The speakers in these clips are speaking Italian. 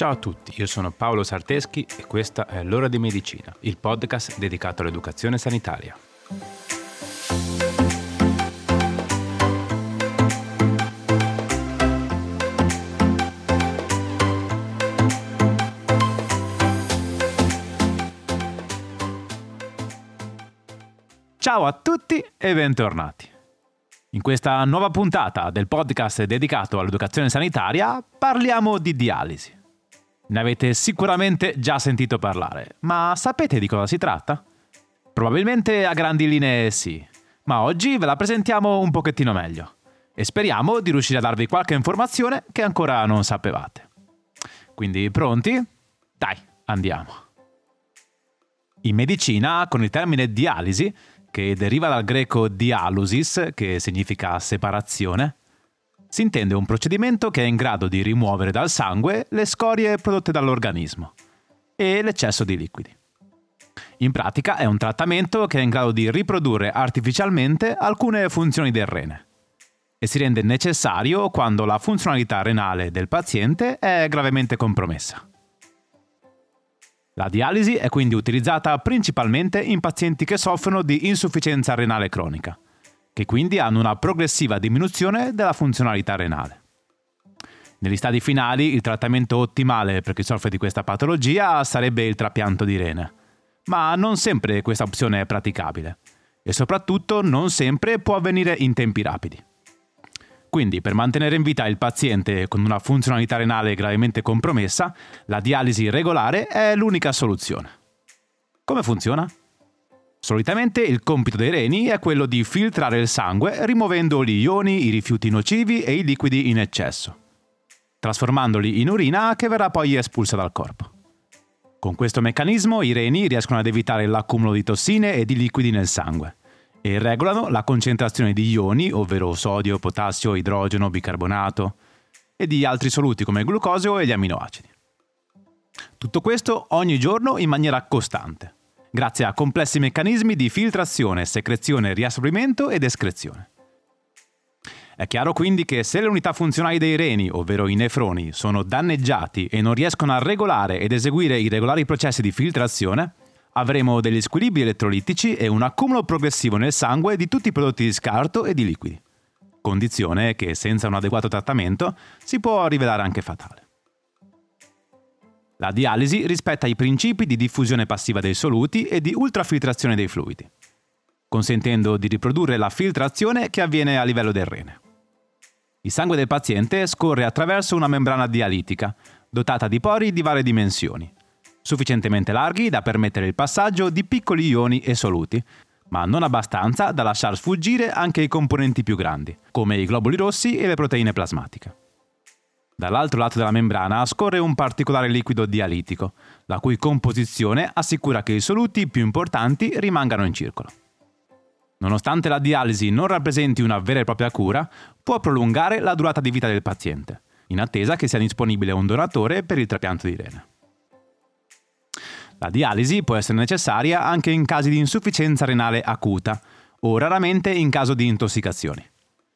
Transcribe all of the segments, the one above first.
Ciao a tutti, io sono Paolo Sarteschi e questa è L'ora di medicina, il podcast dedicato all'educazione sanitaria. Ciao a tutti e bentornati. In questa nuova puntata del podcast dedicato all'educazione sanitaria parliamo di dialisi. Ne avete sicuramente già sentito parlare, ma sapete di cosa si tratta? Probabilmente a grandi linee sì, ma oggi ve la presentiamo un pochettino meglio e speriamo di riuscire a darvi qualche informazione che ancora non sapevate. Quindi pronti? Dai, andiamo. In medicina, con il termine dialisi, che deriva dal greco dialusis, che significa separazione, si intende un procedimento che è in grado di rimuovere dal sangue le scorie prodotte dall'organismo e l'eccesso di liquidi. In pratica è un trattamento che è in grado di riprodurre artificialmente alcune funzioni del rene e si rende necessario quando la funzionalità renale del paziente è gravemente compromessa. La dialisi è quindi utilizzata principalmente in pazienti che soffrono di insufficienza renale cronica che quindi hanno una progressiva diminuzione della funzionalità renale. Negli stadi finali il trattamento ottimale per chi soffre di questa patologia sarebbe il trapianto di rene, ma non sempre questa opzione è praticabile e soprattutto non sempre può avvenire in tempi rapidi. Quindi per mantenere in vita il paziente con una funzionalità renale gravemente compromessa, la dialisi regolare è l'unica soluzione. Come funziona? Solitamente il compito dei reni è quello di filtrare il sangue rimuovendo gli ioni, i rifiuti nocivi e i liquidi in eccesso, trasformandoli in urina che verrà poi espulsa dal corpo. Con questo meccanismo i reni riescono ad evitare l'accumulo di tossine e di liquidi nel sangue e regolano la concentrazione di ioni, ovvero sodio, potassio, idrogeno, bicarbonato e di altri soluti come il glucosio e gli aminoacidi. Tutto questo ogni giorno in maniera costante grazie a complessi meccanismi di filtrazione, secrezione, riassorbimento ed escrezione. È chiaro quindi che se le unità funzionali dei reni, ovvero i nefroni, sono danneggiati e non riescono a regolare ed eseguire i regolari processi di filtrazione, avremo degli squilibri elettrolitici e un accumulo progressivo nel sangue di tutti i prodotti di scarto e di liquidi, condizione che senza un adeguato trattamento si può rivelare anche fatale. La dialisi rispetta i principi di diffusione passiva dei soluti e di ultrafiltrazione dei fluidi, consentendo di riprodurre la filtrazione che avviene a livello del rene. Il sangue del paziente scorre attraverso una membrana dialitica, dotata di pori di varie dimensioni, sufficientemente larghi da permettere il passaggio di piccoli ioni e soluti, ma non abbastanza da lasciar sfuggire anche i componenti più grandi, come i globuli rossi e le proteine plasmatiche. Dall'altro lato della membrana scorre un particolare liquido dialitico, la cui composizione assicura che i soluti più importanti rimangano in circolo. Nonostante la dialisi non rappresenti una vera e propria cura, può prolungare la durata di vita del paziente, in attesa che sia disponibile un donatore per il trapianto di rene. La dialisi può essere necessaria anche in casi di insufficienza renale acuta o raramente in caso di intossicazioni.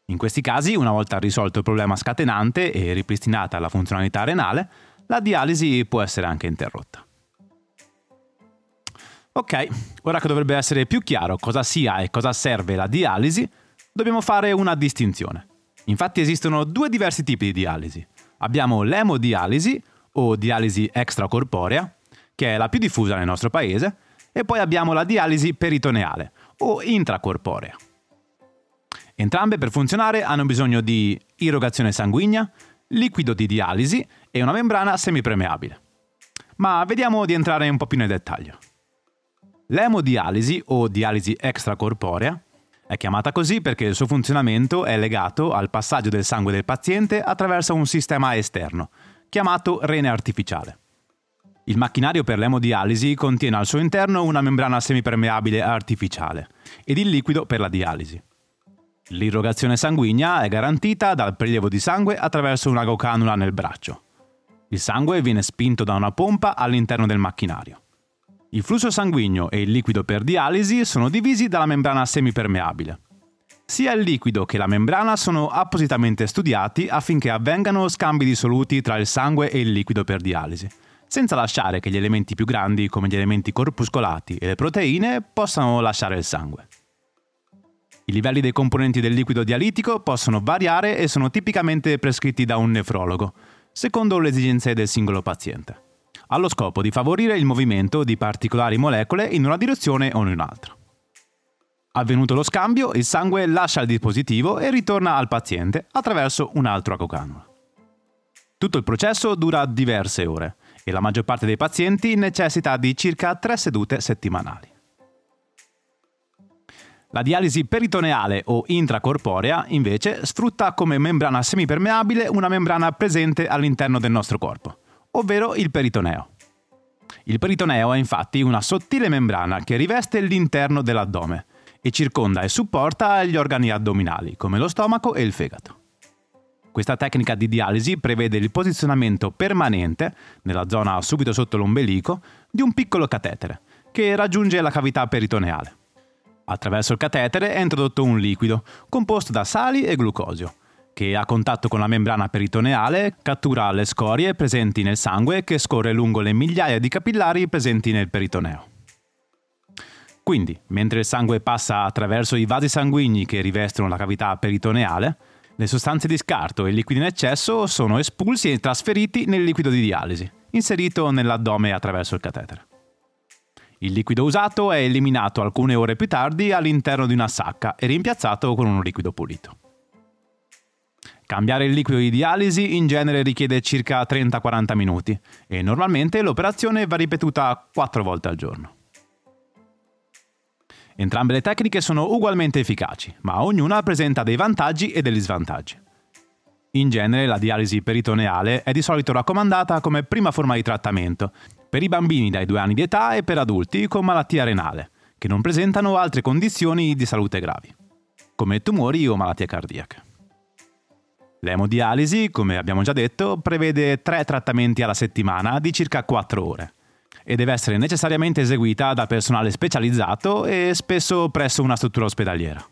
In questi casi, una volta risolto il problema scatenante e ripristinata la funzionalità renale, la dialisi può essere anche interrotta. Ok, ora che dovrebbe essere più chiaro cosa sia e cosa serve la dialisi, dobbiamo fare una distinzione. Infatti esistono due diversi tipi di dialisi. Abbiamo l'emodialisi o dialisi extracorporea, che è la più diffusa nel nostro paese, e poi abbiamo la dialisi peritoneale o intracorporea. Entrambe per funzionare hanno bisogno di irrogazione sanguigna, liquido di dialisi e una membrana semipermeabile. Ma vediamo di entrare un po' più nel dettaglio. L'emodialisi o dialisi extracorporea è chiamata così perché il suo funzionamento è legato al passaggio del sangue del paziente attraverso un sistema esterno, chiamato rene artificiale. Il macchinario per l'emodialisi contiene al suo interno una membrana semipermeabile artificiale ed il liquido per la dialisi. L'irrogazione sanguigna è garantita dal prelievo di sangue attraverso una gocanula nel braccio. Il sangue viene spinto da una pompa all'interno del macchinario. Il flusso sanguigno e il liquido per dialisi sono divisi dalla membrana semipermeabile. Sia il liquido che la membrana sono appositamente studiati affinché avvengano scambi di soluti tra il sangue e il liquido per dialisi, senza lasciare che gli elementi più grandi come gli elementi corpuscolati e le proteine possano lasciare il sangue. I livelli dei componenti del liquido dialitico possono variare e sono tipicamente prescritti da un nefrologo, secondo le esigenze del singolo paziente, allo scopo di favorire il movimento di particolari molecole in una direzione o in un'altra. Avvenuto lo scambio, il sangue lascia il dispositivo e ritorna al paziente attraverso un altro acocanula. Tutto il processo dura diverse ore e la maggior parte dei pazienti necessita di circa tre sedute settimanali. La dialisi peritoneale o intracorporea, invece, sfrutta come membrana semipermeabile una membrana presente all'interno del nostro corpo, ovvero il peritoneo. Il peritoneo è infatti una sottile membrana che riveste l'interno dell'addome e circonda e supporta gli organi addominali, come lo stomaco e il fegato. Questa tecnica di dialisi prevede il posizionamento permanente, nella zona subito sotto l'ombelico, di un piccolo catetere, che raggiunge la cavità peritoneale. Attraverso il catetere è introdotto un liquido, composto da sali e glucosio, che a contatto con la membrana peritoneale cattura le scorie presenti nel sangue che scorre lungo le migliaia di capillari presenti nel peritoneo. Quindi, mentre il sangue passa attraverso i vasi sanguigni che rivestono la cavità peritoneale, le sostanze di scarto e i liquidi in eccesso sono espulsi e trasferiti nel liquido di dialisi, inserito nell'addome attraverso il catetere. Il liquido usato è eliminato alcune ore più tardi all'interno di una sacca e rimpiazzato con un liquido pulito. Cambiare il liquido di dialisi in genere richiede circa 30-40 minuti e normalmente l'operazione va ripetuta 4 volte al giorno. Entrambe le tecniche sono ugualmente efficaci, ma ognuna presenta dei vantaggi e degli svantaggi. In genere la dialisi peritoneale è di solito raccomandata come prima forma di trattamento per i bambini dai due anni di età e per adulti con malattia renale, che non presentano altre condizioni di salute gravi, come tumori o malattie cardiache. L'emodialisi, come abbiamo già detto, prevede tre trattamenti alla settimana di circa 4 ore e deve essere necessariamente eseguita da personale specializzato e spesso presso una struttura ospedaliera.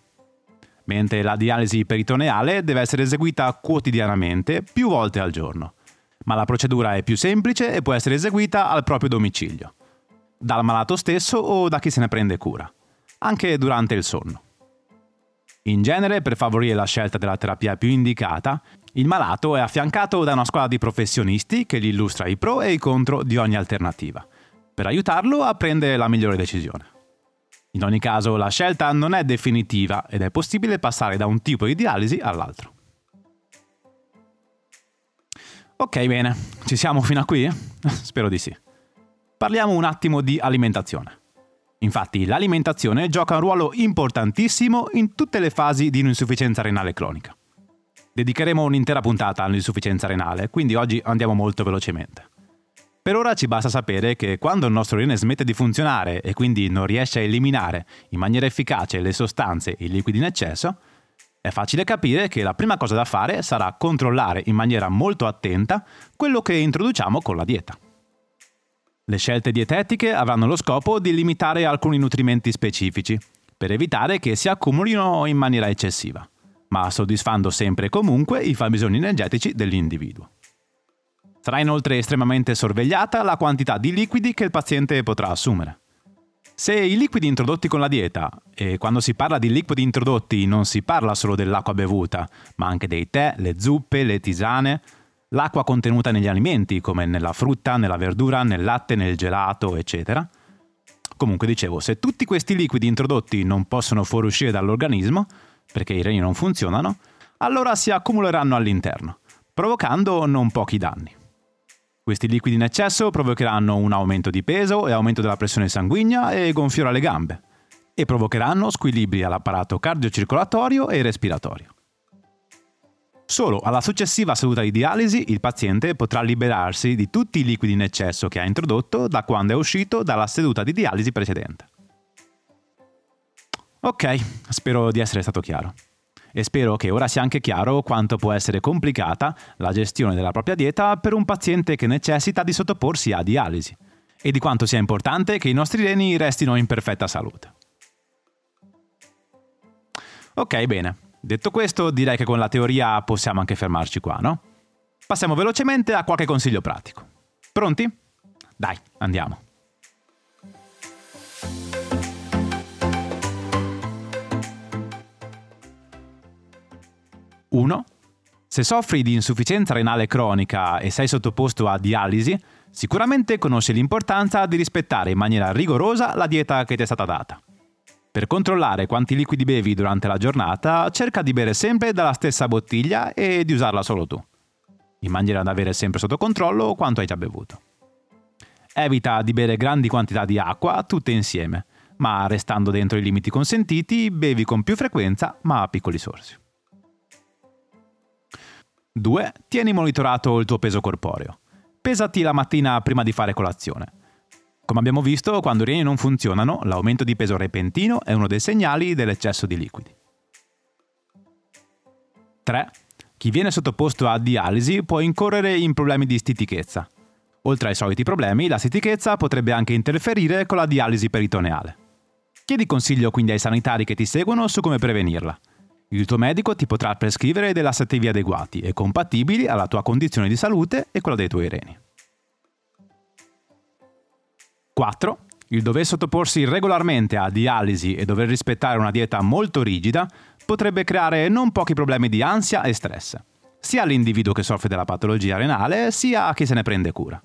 Mentre la dialisi peritoneale deve essere eseguita quotidianamente più volte al giorno ma la procedura è più semplice e può essere eseguita al proprio domicilio, dal malato stesso o da chi se ne prende cura, anche durante il sonno. In genere, per favorire la scelta della terapia più indicata, il malato è affiancato da una squadra di professionisti che gli illustra i pro e i contro di ogni alternativa, per aiutarlo a prendere la migliore decisione. In ogni caso, la scelta non è definitiva ed è possibile passare da un tipo di dialisi all'altro. Ok, bene, ci siamo fino a qui? Spero di sì. Parliamo un attimo di alimentazione. Infatti, l'alimentazione gioca un ruolo importantissimo in tutte le fasi di un'insufficienza renale cronica. Dedicheremo un'intera puntata all'insufficienza renale, quindi oggi andiamo molto velocemente. Per ora ci basta sapere che quando il nostro rene smette di funzionare e quindi non riesce a eliminare in maniera efficace le sostanze e i liquidi in eccesso, è facile capire che la prima cosa da fare sarà controllare in maniera molto attenta quello che introduciamo con la dieta. Le scelte dietetiche avranno lo scopo di limitare alcuni nutrimenti specifici, per evitare che si accumulino in maniera eccessiva, ma soddisfando sempre e comunque i fabbisogni energetici dell'individuo. Sarà inoltre estremamente sorvegliata la quantità di liquidi che il paziente potrà assumere. Se i liquidi introdotti con la dieta, e quando si parla di liquidi introdotti non si parla solo dell'acqua bevuta, ma anche dei tè, le zuppe, le tisane, l'acqua contenuta negli alimenti, come nella frutta, nella verdura, nel latte, nel gelato, eccetera. Comunque dicevo, se tutti questi liquidi introdotti non possono fuoriuscire dall'organismo, perché i reni non funzionano, allora si accumuleranno all'interno, provocando non pochi danni. Questi liquidi in eccesso provocheranno un aumento di peso e aumento della pressione sanguigna e gonfiore alle gambe e provocheranno squilibri all'apparato cardiocircolatorio e respiratorio. Solo alla successiva seduta di dialisi il paziente potrà liberarsi di tutti i liquidi in eccesso che ha introdotto da quando è uscito dalla seduta di dialisi precedente. Ok, spero di essere stato chiaro e spero che ora sia anche chiaro quanto può essere complicata la gestione della propria dieta per un paziente che necessita di sottoporsi a dialisi e di quanto sia importante che i nostri reni restino in perfetta salute. Ok, bene. Detto questo, direi che con la teoria possiamo anche fermarci qua, no? Passiamo velocemente a qualche consiglio pratico. Pronti? Dai, andiamo. 1. Se soffri di insufficienza renale cronica e sei sottoposto a dialisi, sicuramente conosci l'importanza di rispettare in maniera rigorosa la dieta che ti è stata data. Per controllare quanti liquidi bevi durante la giornata, cerca di bere sempre dalla stessa bottiglia e di usarla solo tu, in maniera da avere sempre sotto controllo quanto hai già bevuto. Evita di bere grandi quantità di acqua tutte insieme, ma restando dentro i limiti consentiti, bevi con più frequenza ma a piccoli sorsi. 2. Tieni monitorato il tuo peso corporeo. Pesati la mattina prima di fare colazione. Come abbiamo visto, quando i reni non funzionano, l'aumento di peso repentino è uno dei segnali dell'eccesso di liquidi. 3. Chi viene sottoposto a dialisi può incorrere in problemi di stitichezza. Oltre ai soliti problemi, la stitichezza potrebbe anche interferire con la dialisi peritoneale. Chiedi consiglio quindi ai sanitari che ti seguono su come prevenirla. Il tuo medico ti potrà prescrivere dei lassativi adeguati e compatibili alla tua condizione di salute e quella dei tuoi reni. 4. Il dover sottoporsi regolarmente a dialisi e dover rispettare una dieta molto rigida potrebbe creare non pochi problemi di ansia e stress, sia all'individuo che soffre della patologia renale, sia a chi se ne prende cura.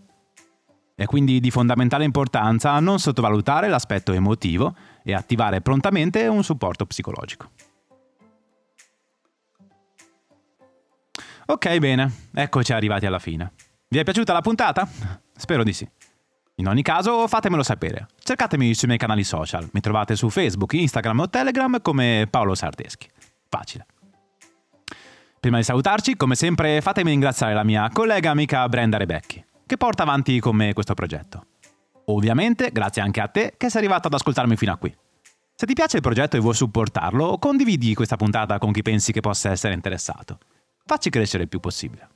È quindi di fondamentale importanza non sottovalutare l'aspetto emotivo e attivare prontamente un supporto psicologico. Ok, bene, eccoci arrivati alla fine. Vi è piaciuta la puntata? Spero di sì. In ogni caso, fatemelo sapere. Cercatemi sui miei canali social. Mi trovate su Facebook, Instagram o Telegram come Paolo Sardeschi. Facile. Prima di salutarci, come sempre, fatemi ringraziare la mia collega amica Brenda Rebecchi, che porta avanti con me questo progetto. Ovviamente, grazie anche a te che sei arrivato ad ascoltarmi fino a qui. Se ti piace il progetto e vuoi supportarlo, condividi questa puntata con chi pensi che possa essere interessato facci crescere il più possibile.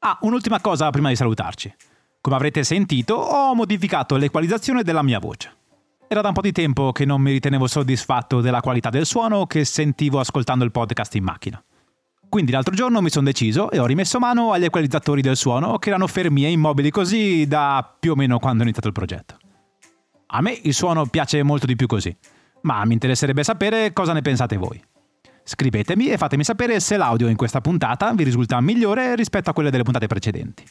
Ah, un'ultima cosa prima di salutarci. Come avrete sentito, ho modificato l'equalizzazione della mia voce. Era da un po' di tempo che non mi ritenevo soddisfatto della qualità del suono che sentivo ascoltando il podcast in macchina. Quindi l'altro giorno mi sono deciso e ho rimesso mano agli equalizzatori del suono che erano fermi e immobili così da più o meno quando ho iniziato il progetto. A me il suono piace molto di più così, ma mi interesserebbe sapere cosa ne pensate voi. Scrivetemi e fatemi sapere se l'audio in questa puntata vi risulta migliore rispetto a quelle delle puntate precedenti.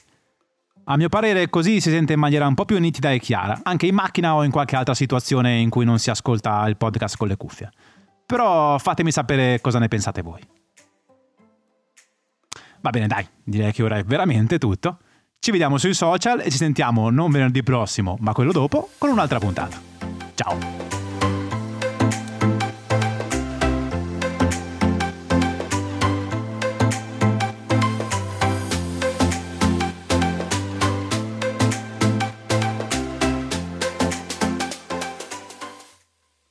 A mio parere così si sente in maniera un po' più nitida e chiara, anche in macchina o in qualche altra situazione in cui non si ascolta il podcast con le cuffie. Però fatemi sapere cosa ne pensate voi. Va bene, dai, direi che ora è veramente tutto. Ci vediamo sui social e ci sentiamo non venerdì prossimo, ma quello dopo, con un'altra puntata. Ciao!